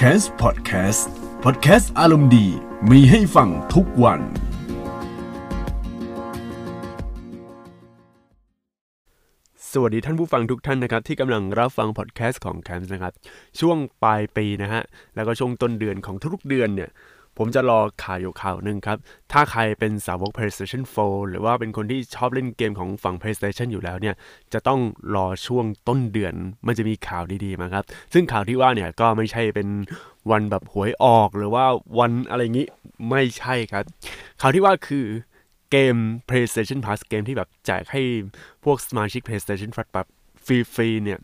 c a s พอดแคสต์พอดแคสต์อารมณ์ดีมีให้ฟังทุกวัน สวัสดีท่านผู้ฟังทุกท่านนะครับ ที่กำลังรับฟังพอดแคสต์ของแคมส์นะครับ ช่วงปลายปีนะฮะ แล้วก็ช่วงต้นเดือนของทุกเดือนเนี่ย ผมจะรอข่าวอยู่ข่าวหนึ่งครับ ถ้าใครเป็นสาวก PlayStation 4 หรือว่าเป็นคนที่ชอบเล่นเกมของฝั่ง PlayStation อยู่แล้วเนี่ย จะต้องรอช่วงต้นเดือน มันจะมีข่าวดีๆมาครับ ซึ่งข่าวที่ว่าเนี่ยก็ไม่ใช่เป็นวันแบบหวยออกหรือว่าวันอะไรอย่างนี้ ไม่ใช่ครับ ข่าวที่ว่าคือเกม PlayStation Plus เกมที่แบบแจกให้พวกสมาชิก PlayStation Plus แบบฟรีๆเนี่ย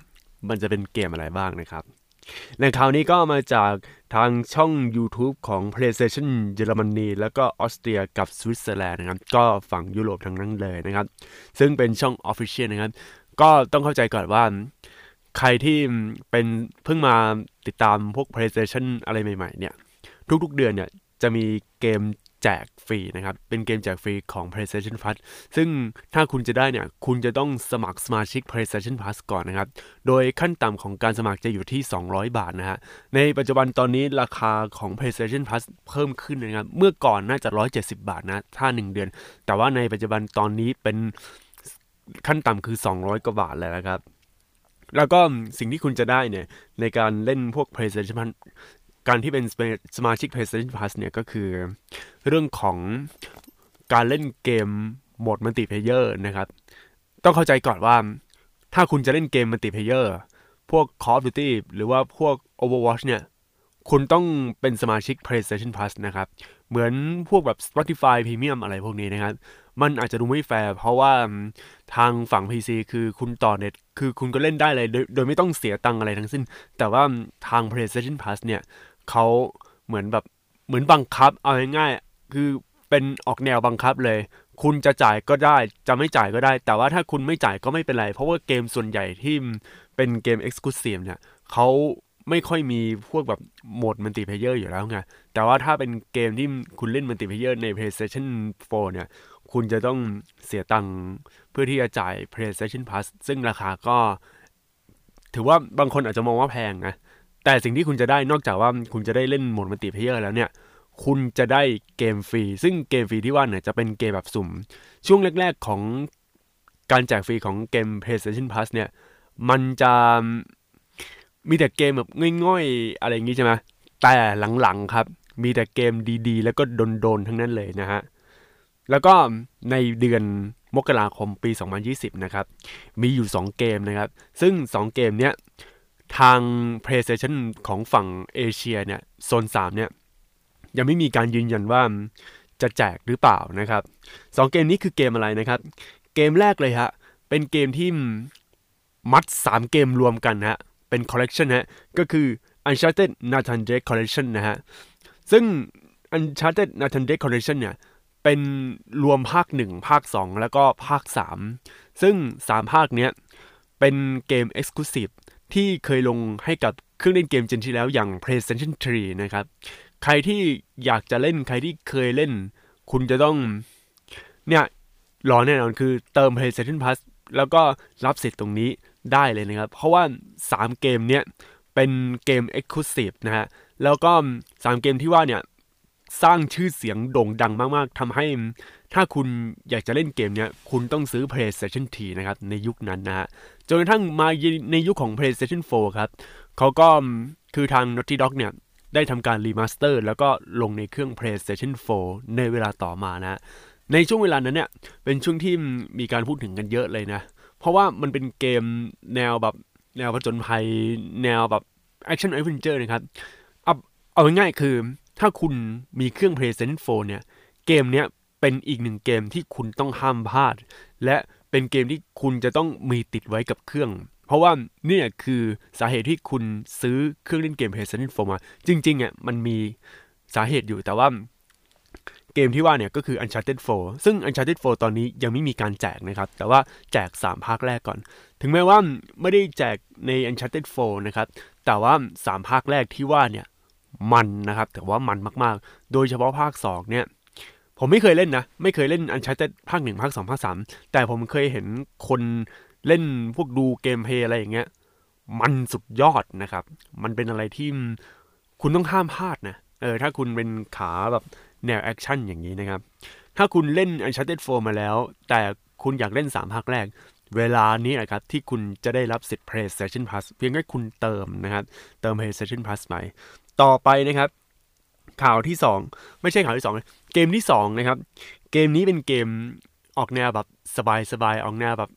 มันจะเป็นเกมอะไรบ้างนะครับ แหล่งข่าวนี้ก็มาจากทางช่อง YouTube ของ PlayStation เยอรมนี แล้วก็ออสเตรียกับสวิตเซอร์แลนด์นะครับ ก็ฝั่งยุโรปทั้งนั้นเลยนะครับ ซึ่งเป็นช่อง Official นะครับ ก็ต้องเข้าใจก่อนว่า ใครที่เป็นเพิ่งมาติดตามพวก PlayStation อะไรใหม่ๆเนี่ย ทุกๆเดือนเนี่ยจะมีเกม แจกฟรีนะครับ เป็นเกมแจกฟรีของ PlayStation Plus ซึ่งถ้าคุณจะได้เนี่ย คุณจะต้องสมัครสมาชิก PlayStation Plus ก่อนนะครับ โดยขั้นต่ำของการสมัครจะอยู่ที่ 200 บาทนะฮะ ในปัจจุบันตอนนี้ราคาของ PlayStation Plus เพิ่มขึ้นนะครับ เมื่อก่อนน่าจะ 170 บาทนะ ถ้า 1 เดือน แต่ว่าในปัจจุบันตอนนี้เป็นขั้นต่ำคือ 200 กว่าบาทแล้วนะครับแล้วก็สิ่งที่คุณจะได้เนี่ยในการเล่นพวก PlayStation การที่เป็นสมาชิก PlayStation Plus เนี่ยก็คือ เรื่องของการเล่นเกมโหมด multiplayer นะครับ ต้องเข้าใจก่อนว่า ถ้าคุณจะเล่นเกม multiplayerพวก Call of Duty หรือว่าพวก Overwatch เนี่ย คุณต้องเป็นสมาชิก PlayStation Plus นะครับ เหมือนพวกแบบ Spotify Premium อะไรพวกนี้นะครับ มันอาจจะดูไม่แฟร์เพราะว่าทางฝั่ง PC คือคุณต่อเน็ต คือคุณก็เล่นได้เลยโดยโดยไม่ต้องเสียตังอะไรทั้งสิ้น แต่ว่าทาง PlayStation Plus เนี่ย เขาเหมือนแบบเหมือนบังคับ เอาง่ายๆคือเป็นออกแนวบังคับเลย คุณจะจ่ายก็ได้ จะไม่จ่ายก็ได้ แต่ว่าถ้าคุณไม่จ่ายก็ไม่เป็นไร เพราะว่าเกมส่วนใหญ่ที่เป็นเกม Exclusive เนี่ยเขาไม่ค่อยมีพวกแบบโหมด multiplayer อยู่แล้วไง แต่ว่าถ้าเป็นเกมที่คุณเล่น multiplayer ใน PlayStation 4 เนี่ย คุณจะต้องเสียตังค์เพื่อที่จะจ่าย PlayStation Plus ซึ่งราคาก็ ถือว่าบางคนอาจจะมองว่าแพงนะ แต่สิ่งที่คุณจะได้นอกจากว่าคุณจะได้เล่นโหมด multiplayer แล้วเนี่ย คุณจะได้เกมฟรี ซึ่งเกมฟรีที่ว่าเนี่ยจะเป็นเกมแบบสุ่ม ช่วงแรก ๆของการแจกฟรีของเกม PlayStation Plus เนี่ย มันจะมีแต่เกมแบบง่อยๆ อะไรอย่างงี้ใช่ไหมแต่หลังๆครับ มีแต่เกมดีๆ แล้วก็โดนๆ ทั้งนั้นเลยนะฮะ แล้วก็ในเดือนมกราคมปี 2020 นะครับ มีอยู่ 2 เกมนะครับ ซึ่ง 2 เกมเนี้ย ทาง PlayStation ของฝั่งเอเชียเนี่ยโซน 3 เนี่ย ยังไม่มีการยืนยันว่าจะแจกหรือเปล่านะครับ2เกมนี้คือเกมอะไรนะครับ เกมแรกเลยฮะ เป็นเกมที่มัด 3 เกมรวมกันฮะ เป็นคอลเลกชันฮะ ก็คือ Uncharted Nathan Drake Collection นะฮะ ซึ่ง Uncharted Nathan Drake Collection เนี่ย เป็นรวมภาค 1 ภาค 2 แล้วก็ภาค 3 ซึ่ง 3 ภาคเนี้ยเป็นเกม Exclusive ที่เคยลงให้กับเครื่องเล่นเกมเจนที่แล้วอย่าง PlayStation 3 นะครับ ใครที่อยากจะเล่นใครที่เคยเล่น คุณจะต้อง เนี่ยรอแน่นอนคือเติม PlayStation Plus แล้วก็รับสิทธิ์ตรงนี้ได้เลยนะครับ เพราะว่า 3 เกมเนี้ยเป็นเกม Exclusive นะฮะ แล้วก็ 3 เกมที่ว่าเนี่ย สร้างชื่อเสียงโด่งดังมาก ๆทำให้ ถ้าคุณอยากจะเล่นเกมเนี้ยคุณต้องซื้อ PlayStation 4นะครับ ในยุคนั้นนะฮะจนกระทั่งมาในยุคของ PlayStation 4 ครับเขาก็คือทาง Naughty Dog เนี่ยได้ทำการ remaster แล้วก็ลงในเครื่อง PlayStation 4 ในเวลาต่อมานะ ในช่วงเวลานั้นเนี่ย เป็นช่วงที่มีการพูดถึงกันเยอะเลยนะ เพราะว่ามันเป็นเกมแนวแบบแนวผจญภัย แนวแบบ action adventure นะครับ เอาเอาง่ายๆคือถ้าคุณมีเครื่อง PlayStation 4 เนี่ย เกมเนี้ย เป็นอีกหนึ่งเกมที่คุณต้องห้ามพลาด และเป็นเกมที่คุณจะต้องมีติดไว้กับเครื่อง เพราะว่าเนี่ยคือสาเหตุที่คุณซื้อเครื่องเล่นเกม PlayStation 4มา จริงๆอะมันมีสาเหตุอยู่แต่ว่าเกมที่ว่าเนี่ยก็คือ Uncharted 4 ซึ่ง Uncharted 4 ตอนนี้ยังไม่มีการแจกนะครับ แต่ว่าแจก 3 ภาคแรกก่อน ถึงแม้ว่าไม่ได้แจกใน Uncharted 4 นะครับ แต่ว่า 3 ภาคแรกที่ว่าเนี่ยมันนะครับ แต่ว่ามันมากๆ โดยเฉพาะภาค 2 เนี่ย ผมไม่เคยเล่นนะ ไม่เคยเล่น Uncharted ภาค1ภาค2ภาค3แต่ผมเคยเห็นคนเล่นพวกดู gameplay อะไรอย่างเงี้ย มันสุดยอดนะครับ มันเป็นอะไรที่คุณต้องห้ามพลาดนะ เออ ถ้าคุณเป็นขาแบบแนว action อย่างนี้นะครับ ถ้าคุณเล่น Uncharted 4 มาแล้ว แต่คุณอยากเล่น 3 ภาคแรก เวลานี้นะครับที่คุณจะได้รับสิทธิ์ PlayStation Plus เพียงแค่คุณเติมนะครับ เติม PlayStation Plus ไป ต่อไปนะครับ ข่าวที่ 2 ไม่ใช่ข่าวที่2เกมที่2นะครับ เกมนี้เป็นเกมออกแนวแบบสบายๆออกแนวแบบ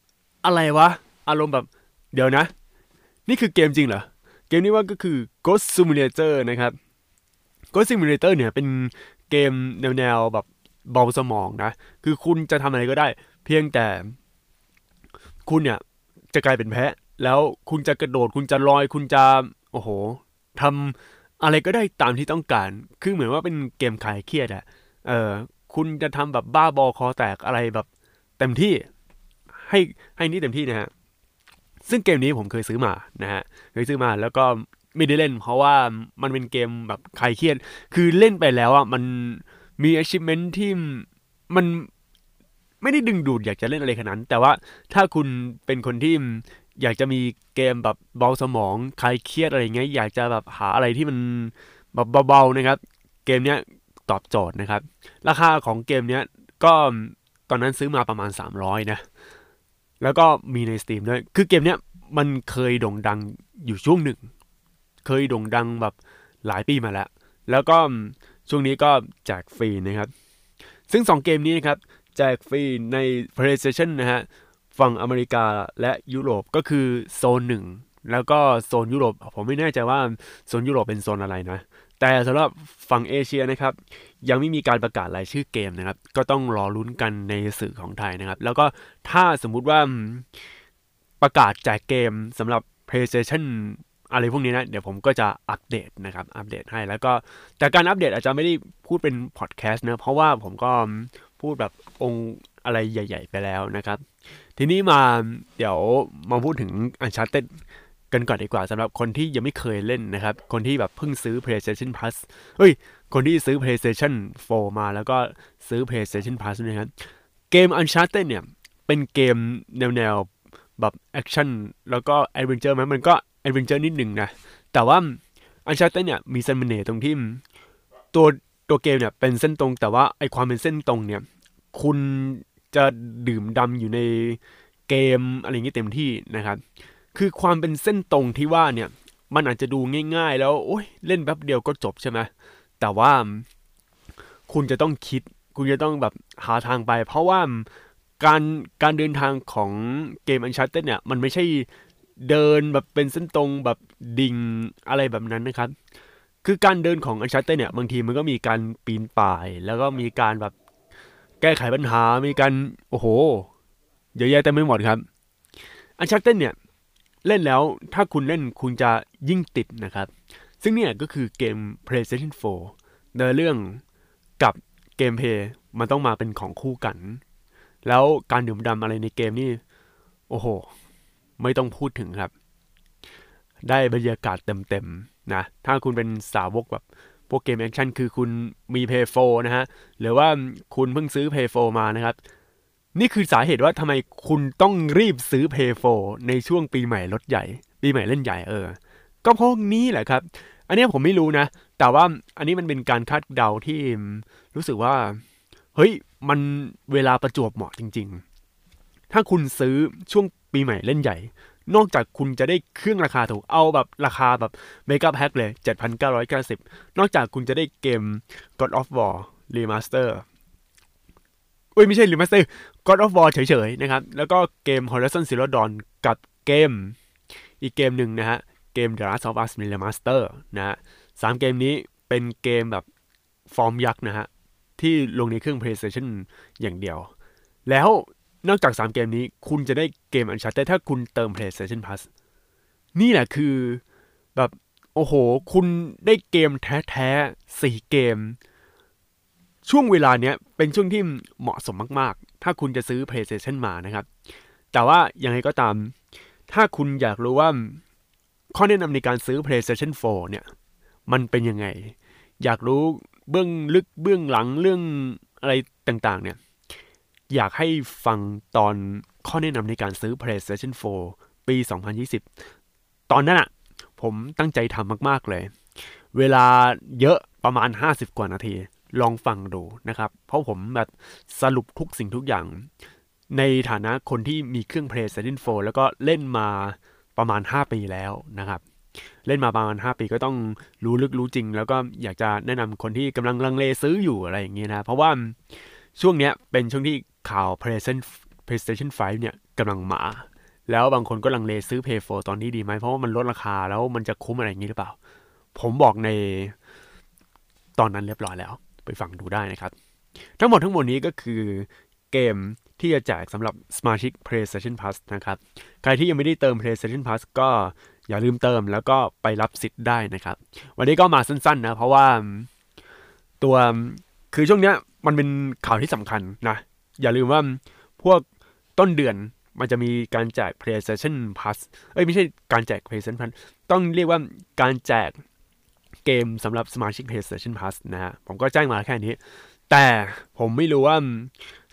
อะไรวะ อารมณ์แบบ เดี๋ยวนะ นี่คือเกมจริงเหรอ เกมนี้ว่าก็คือ Ghost Simulator นะครับ Ghost Simulator เนี่ยเป็นเกมแนวๆแบบเบาสมองนะ คือคุณจะทำอะไรก็ได้ เพียงแต่ คุณเนี่ยจะกลายเป็นแพะ แล้วคุณจะกระโดด คุณจะลอย คุณจะ โอ้โหทำ อะไรก็ได้ตามที่ต้องการ คือเหมือนว่าเป็นเกมคลายเครียดอะเออคุณจะทำแบบบ้าบอคอแตกอะไรแบบเต็มที่ ให้ให้นี่เต็มที่นะฮะ ซึ่งเกมนี้ผมเคยซื้อมานะฮะ เคยซื้อมาแล้วก็ไม่ได้เล่น เพราะว่ามันเป็นเกมแบบคลายเครียด คือเล่นไปแล้วอะมันมี achievement ที่มันไม่ได้ดึงดูดอยากจะเล่นอะไรขนาดนั้น แต่ว่าถ้าคุณเป็นคนที่ อยากจะมีเกมแบบเบาสมองคลายเครียดอะไรเงี้ยอยากจะแบบหาอะไรที่มันแบบเบาๆนะครับ เกมเนี้ยตอบโจทย์นะครับ ราคาของเกมเนี้ยก็ตอนนั้นซื้อมาประมาณ 300 นะ แล้วก็มีใน Steam ด้วย คือเกมเนี้ยมันเคยโด่งดังอยู่ช่วงหนึ่ง เคยโด่งดังแบบหลายปีมาแล้ว แล้วก็ช่วงนี้ก็แจกฟรีนะครับ ซึ่ง 2 เกมนี้นะครับ แจกฟรีใน PlayStation นะฮะ ฝั่งอเมริกาและยุโรปก็คือโซนหนึ่งแล้วก็โซนยุโรปผมไม่แน่ใจว่าโซนยุโรปเป็นโซนอะไรนะ แต่สำหรับฝั่งเอเชียนะครับ ยังไม่มีการประกาศรายชื่อเกมนะครับ ก็ต้องรอลุ้นกันในสื่อของไทยนะครับ แล้วก็ถ้าสมมุติว่าประกาศแจกเกมสำหรับ PlayStation อะไรพวกนี้นะ เดี๋ยวผมก็จะอัปเดตนะครับ อัปเดตให้แล้วก็แต่การอัปเดตอาจจะไม่ได้พูดเป็นพอดแคสต์นะ เพราะว่าผมก็พูดแบบองค์ อะไรใหญ่ ๆ ไปแล้วนะครับ ทีนี้มาเดี๋ยวมาพูดถึง Uncharted กันก่อนดีกว่าสำหรับคนที่ยังไม่เคยเล่นนะครับ คนที่แบบเพิ่งซื้อ PlayStation Plus เฮ้ย คนที่ซื้อ PlayStation 4 มาแล้วก็ซื้อ PlayStation Plus นะครับ เกม Uncharted เนี่ย เป็นเกมแนวๆแบบ action แล้วก็ adventure มันก็ adventure นิดหนึ่งนะ แต่ว่า Uncharted เนี่ย มีเสน่ห์ตรงที่ตัวตัวเกมเนี่ยเป็นเส้นตรงแต่ว่าไอ้ความเป็นเส้นตรงเนี่ย คุณ จะดื่มด่ำอยู่ในเกมอะไรอย่างนี้เต็มที่นะครับ คือความเป็นเส้นตรงที่ว่าเนี่ย มันอาจจะดูง่าย ๆ แล้วโอ้ยเล่นแป๊บเดียวก็จบใช่ไหมแต่ว่าคุณจะต้องคิด คุณจะต้องแบบหาทางไป เพราะว่าการการเดินทางของเกม Uncharted เนี่ย มันไม่ใช่เดินแบบเป็นเส้นตรงแบบดิ่งอะไรแบบนั้นนะครับ คือการเดินของ Uncharted เนี่ย บางทีมันก็มีการปีนป่าย แล้วก็มีการแบบ แก้ไขปัญหา มีการโอ้โห เยอะแยะเต็มไปหมดครับ Uncharted เนี่ย เล่นแล้วถ้าคุณเล่นคุณจะยิ่งติดนะครับ ซึ่งเนี่ยก็คือเกม PlayStation 4เนื้อเรื่องกับ gameplay มันต้องมาเป็นของคู่กัน แล้วการดื่มด่ำอะไรในเกมนี่ โอ้โห ไม่ต้องพูดถึงครับ ได้บรรยากาศเต็มๆนะ ถ้าคุณเป็นสาวกแบบ พวกเกม action คือคุณมี PlayStation 4นะฮะ หรือว่าคุณเพิ่งซื้อ PlayStation 4มานะครับ นี่คือสาเหตุว่าทำไมคุณต้องรีบซื้อ p พ a y 4ในช่วงปีใหม่รถใหญ่ ปีใหม่เล่นใหญ่เออ ก็เพราะนี้แหละครับ อันนี้ผมไม่รู้นะ แต่ว่าอันนี้มันเป็นการคาดเดาที่รู้สึกว่า เฮ้ย มันเวลาประจวบเหมาะจริง ๆ ถ้าคุณซื้อช่วงปีใหม่เล่นใหญ่ นอกจากคุณจะได้เครื่องราคาถูกเอาแบบราคาแบบเมกะแพ็คเลย 7,990 นอกจากคุณจะได้เกม God of War Remaster อุ้ยไม่ใช่ Remaster God of War เฉยๆนะครับ แล้วก็เกม Horizon Zero Dawn กับเกม อีกเกมหนึ่งนะฮะ เกม The Last of Us Remaster นะฮะสามเกมนี้เป็นเกมแบบฟอร์มยักษ์นะฮะ ที่ลงในเครื่อง PlayStation อย่างเดียว แล้ว นอกจาก 3 เกมนี้ คุณจะได้เกม Uncharted ถ้าคุณเติม PlayStation Plus นี่แหละคือแบบโอ้โห คุณได้เกมแท้ๆสี่เกม ช่วงเวลาเนี้ยเป็นช่วงที่เหมาะสมมากๆ ถ้าคุณจะซื้อ PlayStation มานะครับ แต่ว่ายังไงก็ตาม ถ้าคุณอยากรู้ว่า ข้อแนะนำในการซื้อ PlayStation 4 เนี่ย มันเป็นยังไง อยากรู้เบื้องลึกเบื้องหลังเรื่องอะไรต่างๆ เนี่ย อยากให้ฟังตอนข้อแนะนำในการซื้อ PlayStation 4 ปี 2020 ตอนนั้นอะผมตั้งใจทำมาก ๆ เลย เวลาเยอะประมาณ 50 กว่านาที ลองฟังดูนะครับ เพราะผมแบบสรุปทุกสิ่งทุกอย่าง ในฐานะคนที่มีเครื่อง PlayStation 4 แล้วก็เล่นมาประมาณ 5 ปีแล้วนะครับ เล่นมาประมาณ 5 ปีก็ต้องรู้ลึกรู้จริง แล้วก็อยากจะแนะนำคนที่กำลังลังเลซื้ออยู่อะไรอย่างเงี้ยนะ เพราะว่าช่วงเนี้ยเป็นช่วงที่ ข่าว PlayStation PlayStation 5 เนี่ยกำลังมา แล้วบางคนก็ลังเลซื้อ Play 4 ตอนนี้ดีไหม เพราะว่ามันลดราคาแล้วมันจะคุ้มอะไรอย่างนี้หรือเปล่า ผมบอกในตอนนั้นเรียบร้อยแล้ว ไปฟังดูได้นะครับ ทั้งหมดทั้งหมดนี้ก็คือเกมที่จะแจกสำหรับสมาชิก PlayStation Plus นะครับ ใครที่ยังไม่ได้เติม PlayStation Plus ก็อย่าลืมเติมแล้วก็ไปรับสิทธิ์ได้นะครับ วันนี้ก็มาสั้นๆนะ เพราะว่าตัวคือช่วงเนี้ยมันเป็นข่าวที่สำคัญนะ อย่าลืมว่าพวกต้นเดือนมันจะมีการแจก PlayStation Plus เอ้ยไม่ใช่การแจก PlayStation Plus ต้องเรียกว่าการแจกเกมสำหรับสมาชิก PlayStation Plus นะฮะ ผมก็แจ้งมาแค่นี้ แต่ผมไม่รู้ว่า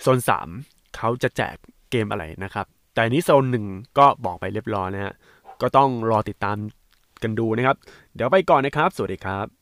โซน 3 เขาจะแจกเกมอะไรนะครับ แต่นี้โซนหนึ่งก็บอกไปเรียบร้อยนะฮะ ก็ต้องรอติดตามกันดูนะครับ เดี๋ยวไปก่อนนะครับ สวัสดีครับ